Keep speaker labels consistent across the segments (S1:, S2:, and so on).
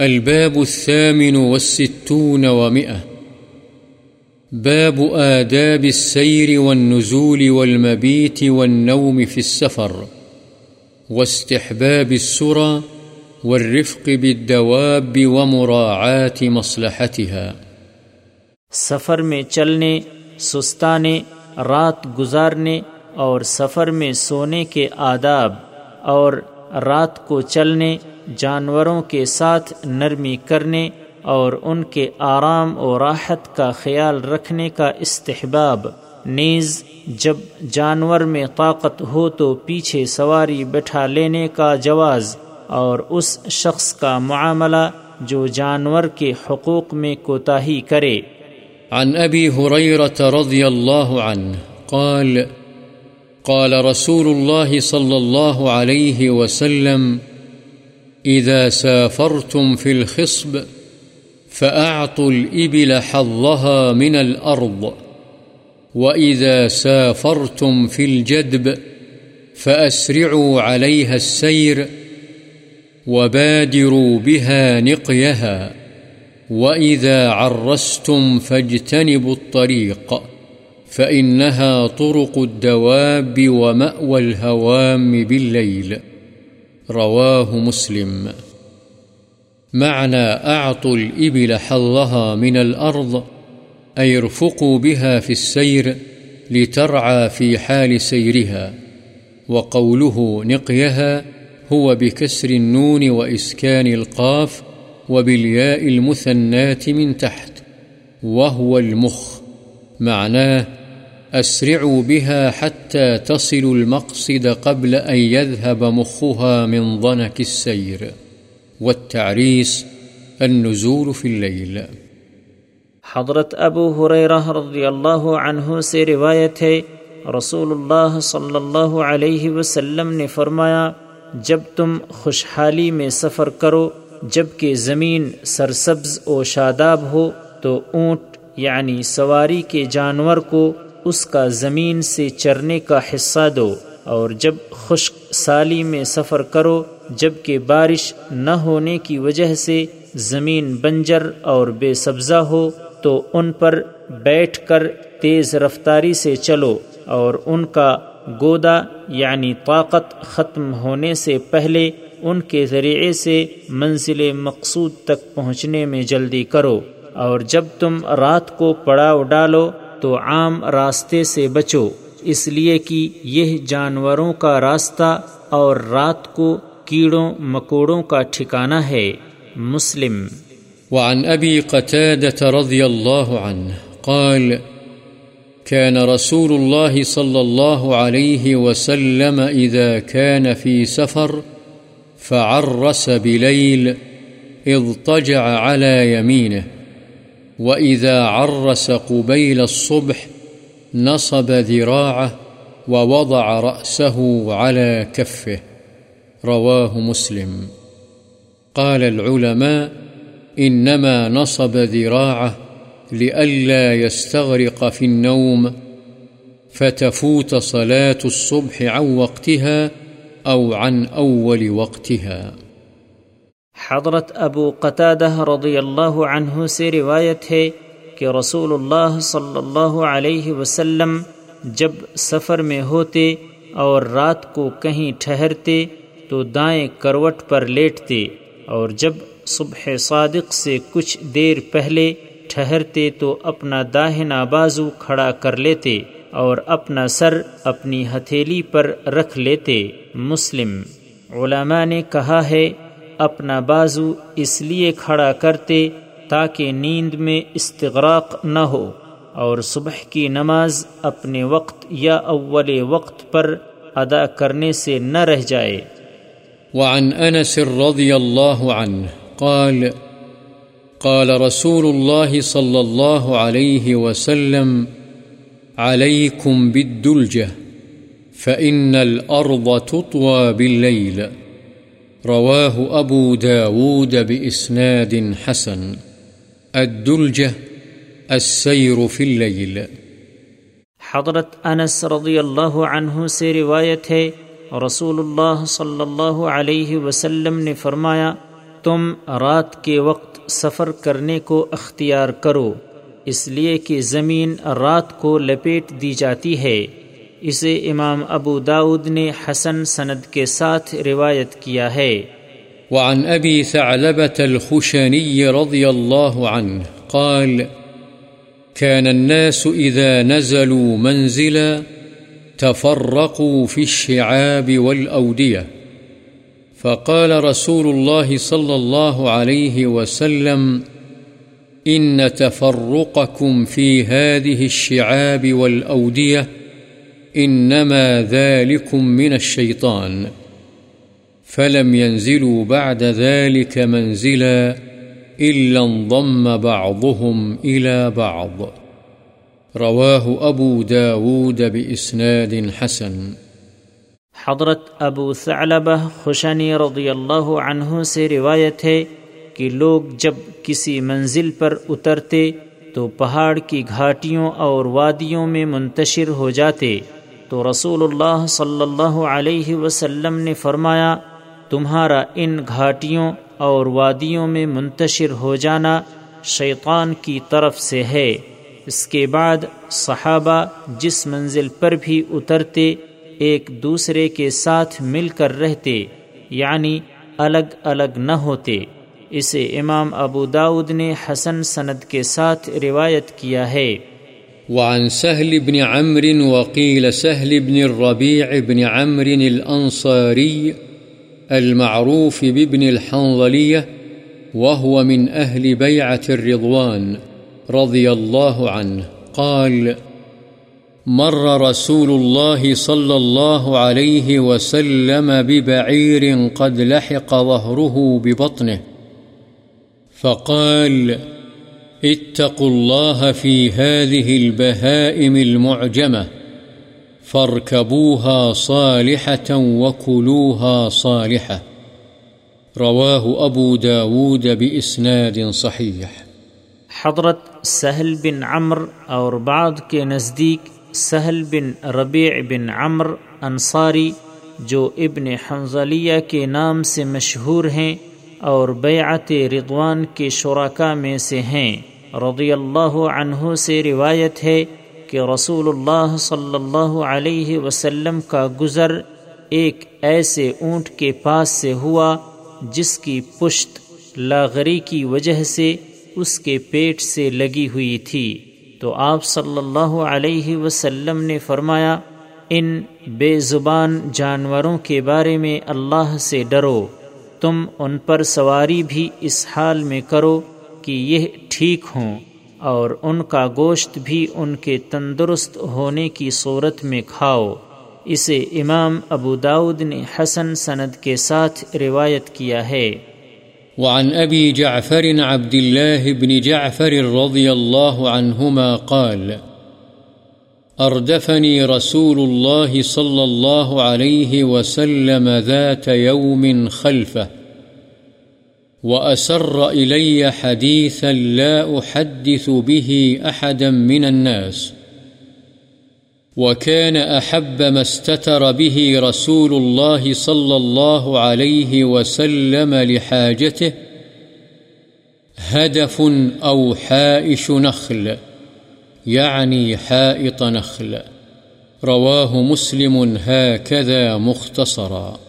S1: الباب الثامن والستون ومئة. باب آداب السير والنزول والمبيت والنوم في السفر، واستحباب السرى والرفق بالدواب ومراعاة مصلحتها.
S2: سفر میں چلنے، سستانے، رات گزارنے اور سفر میں سونے کے آداب اور رات کو چلنے جانوروں کے ساتھ نرمی کرنے اور ان کے آرام و راحت کا خیال رکھنے کا استحباب۔ نیز، جب جانور میں طاقت ہو تو پیچھے سواری بٹھا لینے کا جواز اور اس شخص کا معاملہ جو جانور کے حقوق میں کوتاہی کرے۔
S1: عن أبي هريرة رضي الله عنه قال قال رسول الله صلى الله عليه وسلم إذا سافرتم في الخصب فأعطوا الإبل حظها من الأرض. وإذا سافرتم في الجدب فأسرعوا عليها السير وبادروا بها نقيها. وإذا عرستم فاجتنبوا الطريق فإنها طرق الدواب ومأوى الهوام بالليل. رواه مسلم. معنى أعطوا الإبل حظها من الأرض، أي ارفقوا بها في السير لترعى في حال سيرها، وقوله نقيها هو بكسر النون وإسكان القاف وبالياء المثنات من تحت، وهو المخ. معناه أسرعوا بها حتى تصلوا المقصد قبل أن يذهب مخها من ضنك السير. والتعريس النزول في الليل.
S2: حضرت ابو حریرہ رضی اللہ عنہ سے روایت ہے، رسول اللہ صلی اللہ علیہ وسلم نے فرمایا، جب تم خوشحالی میں سفر کرو، جبکہ زمین سرسبز و شاداب ہو، تو اونٹ یعنی سواری کے جانور کو اس کا زمین سے چرنے کا حصہ دو اور جب خشک سالی میں سفر کرو، جبکہ بارش نہ ہونے کی وجہ سے زمین بنجر اور بے سبزہ ہو، تو ان پر بیٹھ کر تیز رفتاری سے چلو اور ان کا گودا یعنی طاقت ختم ہونے سے پہلے ان کے ذریعے سے منزل مقصود تک پہنچنے میں جلدی کرو اور جب تم رات کو پڑاؤ ڈالو تو عام راستے سے بچو، اس لیے کہ یہ جانوروں کا راستہ اور رات کو کیڑوں، مکوڑوں کا ٹھکانہ ہے۔ مسلم۔
S1: وعن أبي قتادة رضي الله عنه قال كان رسول الله صلى الله عليه وسلم إذا كان في سفر فعرس بليل اضطجع على يمينه وإذا عرس قبيل الصبح نصب ذراعه ووضع رأسه على كفه رواه مسلم قال العلماء إنما نصب ذراعه لئلا يستغرق في النوم فتفوت صلاة الصبح عن وقتها أو عن أول وقتها
S2: حضرت ابو قطادہ رضی اللہ عنہ سے روایت ہے کہ رسول اللہ صلی اللہ علیہ وسلم جب سفر میں ہوتے اور رات کو کہیں ٹھہرتے تو دائیں کروٹ پر لیٹتے اور جب صبح صادق سے کچھ دیر پہلے ٹھہرتے تو اپنا داہنا بازو کھڑا کر لیتے اور اپنا سر اپنی ہتھیلی پر رکھ لیتے۔ مسلم علماء نے کہا ہے اپنا بازو اس لیے کھڑا کرتے تاکہ نیند میں استغراق نہ ہو اور صبح کی نماز اپنے وقت یا اول وقت پر ادا کرنے سے نہ رہ جائے۔
S1: وعن أنس رضي الله عنه قال قال رسول الله صلى الله عليه وسلم عليكم بالدلجة فإن الأرض تطوى بالليل رواه أبو داود بإسناد حسن. الدلجة، السير في الليل.
S2: حضرت انس رضی اللہ عنہ سے روایت ہے رسول اللہ صلی اللہ علیہ وسلم نے فرمایا، تم رات کے وقت سفر کرنے کو اختیار کرو، اس لیے کہ زمین رات کو لپیٹ دی جاتی ہے۔ اسے امام ابو داود نے حسن سند کے ساتھ روایت کیا ہے۔
S1: وعن ابی ثعلبة الخشني رضي الله عنه قال كان الناس إذا نزلوا منزلا تفرقوا في الشعاب والأودية. فقال رسول الله صلى الله عليه وسلم، إن تفرقكم في هذه الشعاب والأودية إنما ذلكم من الشيطان فلم ينزلوا بعد ذلك منزلا إلا انضم بعضهم إلى بعض. رواه أبو داود بإسناد حسن.
S2: حضرت ابو ثعلبہ خوشنی رضی اللہ عنہ سے روایت ہے کہ لوگ جب کسی منزل پر اترتے تو پہاڑ کی گھاٹیوں اور وادیوں میں منتشر ہو جاتے۔ تو رسول اللہ صلی اللہ علیہ وسلم نے فرمایا، تمہارا ان گھاٹیوں اور وادیوں میں منتشر ہو جانا شیطان کی طرف سے ہے۔ اس کے بعد صحابہ جس منزل پر بھی اترتے، ایک دوسرے کے ساتھ مل کر رہتے یعنی الگ الگ نہ ہوتے۔ اسے امام ابو داود نے حسن سند کے ساتھ روایت کیا ہے۔
S1: وعن سهل بن عمرو وقيل سهل بن الربيع بن عمرو الأنصاري المعروف بابن الحنظلية وهو من أهل بيعة الرضوان رضي الله عنه. قال مر رسول الله صلى الله عليه وسلم ببعير قد لحق ظهره ببطنه، فقال فقال اتقوا الله في هذه البهائم المعجمة، فاركبوها صالحة وكلوها صالحة. رواه أبو داود بإسناد صحيح.
S2: حضرت سہل بن عمر اور بعد کے نزدیک سہل بن ربیع بن عمر انصاری، جو ابن حنزلیہ کے نام سے مشہور ہیں اور بیعت رضوان کے شرکا میں سے ہیں۔ رضی اللہ عنہ سے روایت ہے کہ رسول اللہ صلی اللہ علیہ وسلم کا گزر ایک ایسے اونٹ کے پاس سے ہوا جس کی پشت لاغری کی وجہ سے اس کے پیٹ سے لگی ہوئی تھی تو آپ صلی اللہ علیہ وسلم نے فرمایا ان بے زبان جانوروں کے بارے میں اللہ سے ڈرو تم ان پر سواری بھی اس حال میں کرو کہ یہ ٹھیک ہوں اور ان کا گوشت بھی ان کے تندرست ہونے کی صورت میں کھاؤ۔ اسے امام ابو داود نے حسن سند کے ساتھ روایت کیا ہے۔
S1: وعن أبي جعفر عبد الله بن جعفر رضي الله عنهما قال أردفني رسول الله صلى الله عليه وسلم ذات يوم خلفه وأسر إلي حديثا لا أحدث به أحدا من الناس وكان أحب ما استتر به رسول الله صلى الله عليه وسلم لحاجته هدف أو حائش نخل، يعني حائط نخل. رواه مسلم هكذا مختصرا.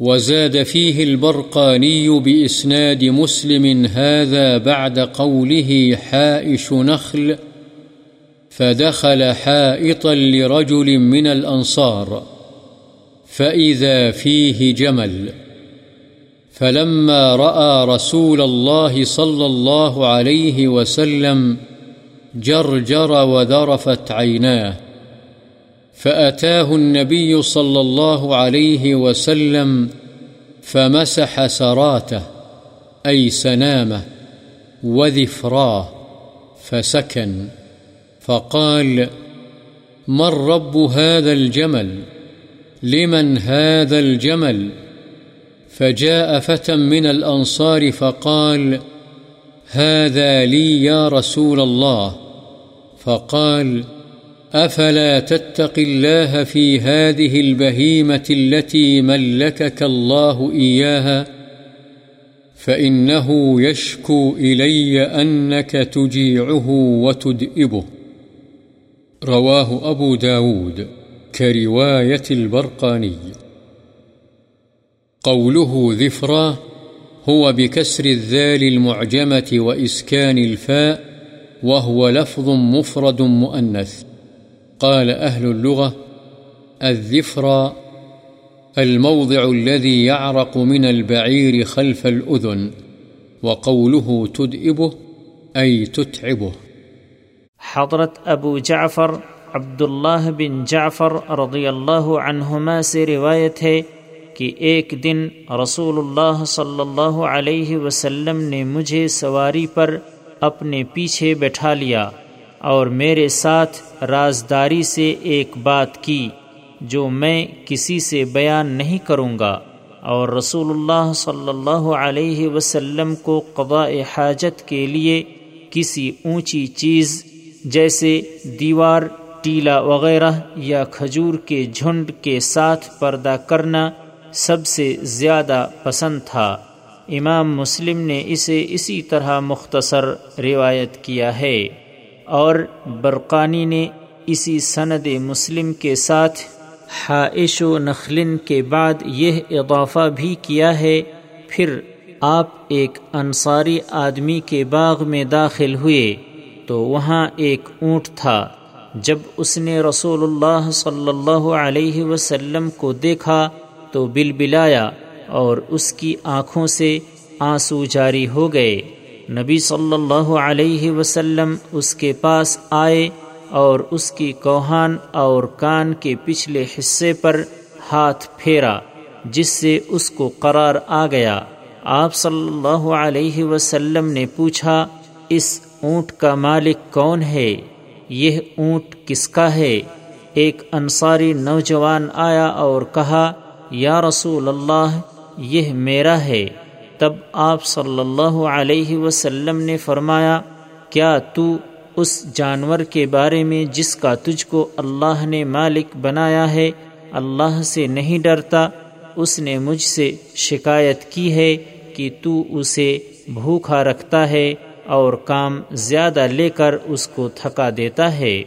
S1: وزاد فيه البرقاني بإسناد مسلم هذا بعد قوله حائش نخل، فدخل حائطا لرجل من الأنصار، فإذا فيه جمل. فلما رأى رسول الله صلى الله عليه وسلم، جرجر وذرفت عيناه. فأتاه النبي صلى الله عليه وسلم فمسح سراته، أي سنامه، وذفراه، فسكن. فقال من رب هذا الجمل؟ لمن هذا الجمل؟ فجاء فتى من الأنصار فقال هذا لي يا رسول الله. فقال أفلا تتق الله في هذه البهيمة التي ملكك الله إياها فإنه يشكو إلي أنك تجيعه وتدئبه. رواه أبو داود كرواية البرقاني. قوله ذفرا هو بكسر الذال المعجمة وإسكان الفاء، وهو لفظ مفرد مؤنث. قال أهل اللغة الذفرا الموضع الذي يعرق من البعير خلف الأذن، وقوله تدئبه أي تتعبه.
S2: حضرت ابو جعفر عبداللہ بن جعفر رضی اللہ عنہما سے روایت ہے کہ ایک دن رسول اللہ صلی اللہ علیہ وسلم نے مجھے سواری پر اپنے پیچھے بٹھا لیا۔ اور میرے ساتھ رازداری سے ایک بات کی جو میں کسی سے بیان نہیں کروں گا۔ اور رسول اللہ صلی اللہ علیہ وسلم کو قضاء حاجت کے لیے کسی اونچی چیز جیسے دیوار ٹیلا وغیرہ یا کھجور کے جھنڈ کے ساتھ پردہ کرنا سب سے زیادہ پسند تھا۔ امام مسلم نے اسے اسی طرح مختصر روایت کیا ہے۔ اور برقانی نے اسی سند مسلم کے ساتھ حائش و نخلن کے بعد یہ اضافہ بھی کیا ہے، پھر آپ ایک انصاری آدمی کے باغ میں داخل ہوئے تو وہاں ایک اونٹ تھا۔ جب اس نے رسول اللہ صلی اللہ علیہ وسلم کو دیکھا تو بل بلایا اور اس کی آنکھوں سے آنسو جاری ہو گئے۔ نبی صلی اللہ علیہ وسلم اس کے پاس آئے اور اس کی کوہان اور کان کے پچھلے حصے پر ہاتھ پھیرا، جس سے اس کو قرار آ گیا۔ آپ صلی اللہ علیہ وسلم نے پوچھا، اس اونٹ کا مالک کون ہے؟ یہ اونٹ کس کا ہے؟ ایک انصاری نوجوان آیا اور کہا، یا رسول اللہ، یہ میرا ہے۔ تب آپ صلی اللہ علیہ وسلم نے فرمایا، کیا تو اس جانور کے بارے میں جس کا تجھ کو اللہ نے مالک بنایا ہے، اللہ سے نہیں ڈرتا، اس نے مجھ سے شکایت کی ہے کہ تو اسے بھوکھا رکھتا ہے اور کام زیادہ لے کر اس کو تھکا دیتا ہے۔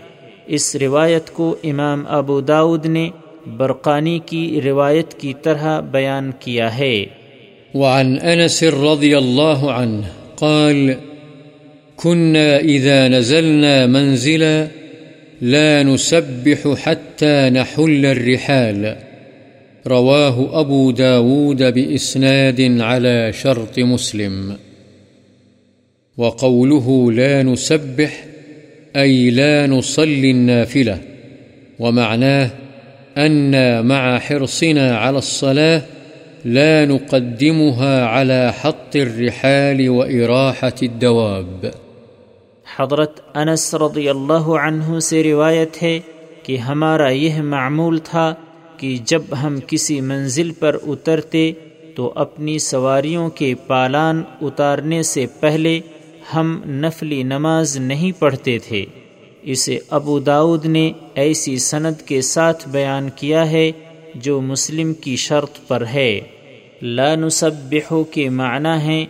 S2: اس روایت کو امام ابو داود نے برقانی کی روایت کی طرح بیان کیا ہے۔
S1: وعن انس رضی اللہ عنہ قال، كنا إذا نزلنا منزلا لا نسبح حتى نحل الرحال. رواه أبو داود بإسناد على شرط مسلم. وقوله لا نسبح، أي لا نصلي النافلة، ومعناه أن مع حرصنا على الصلاة لا نقدمها على حط الرحال وإراحة الدواب.
S2: حضرت انس رضی اللہ عنہ سے روایت ہے کہ ہمارا یہ معمول تھا کہ جب ہم کسی منزل پر اترتے تو اپنی سواریوں کے پالان اتارنے سے پہلے ہم نفلی نماز نہیں پڑھتے تھے۔ اسے ابو داود نے ایسی سند کے ساتھ بیان کیا ہے جو مسلم کی شرط پر ہے۔ لا نسبحو کے معنی ہیں،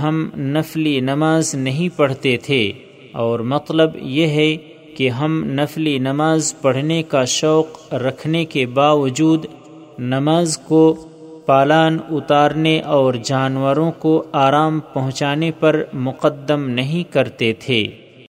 S2: ہم نفلی نماز نہیں پڑھتے تھے، اور مطلب یہ ہے کہ ہم نفلی نماز پڑھنے کا شوق رکھنے کے باوجود نماز کو پالان اتارنے اور جانوروں کو آرام پہنچانے پر مقدم نہیں کرتے تھے۔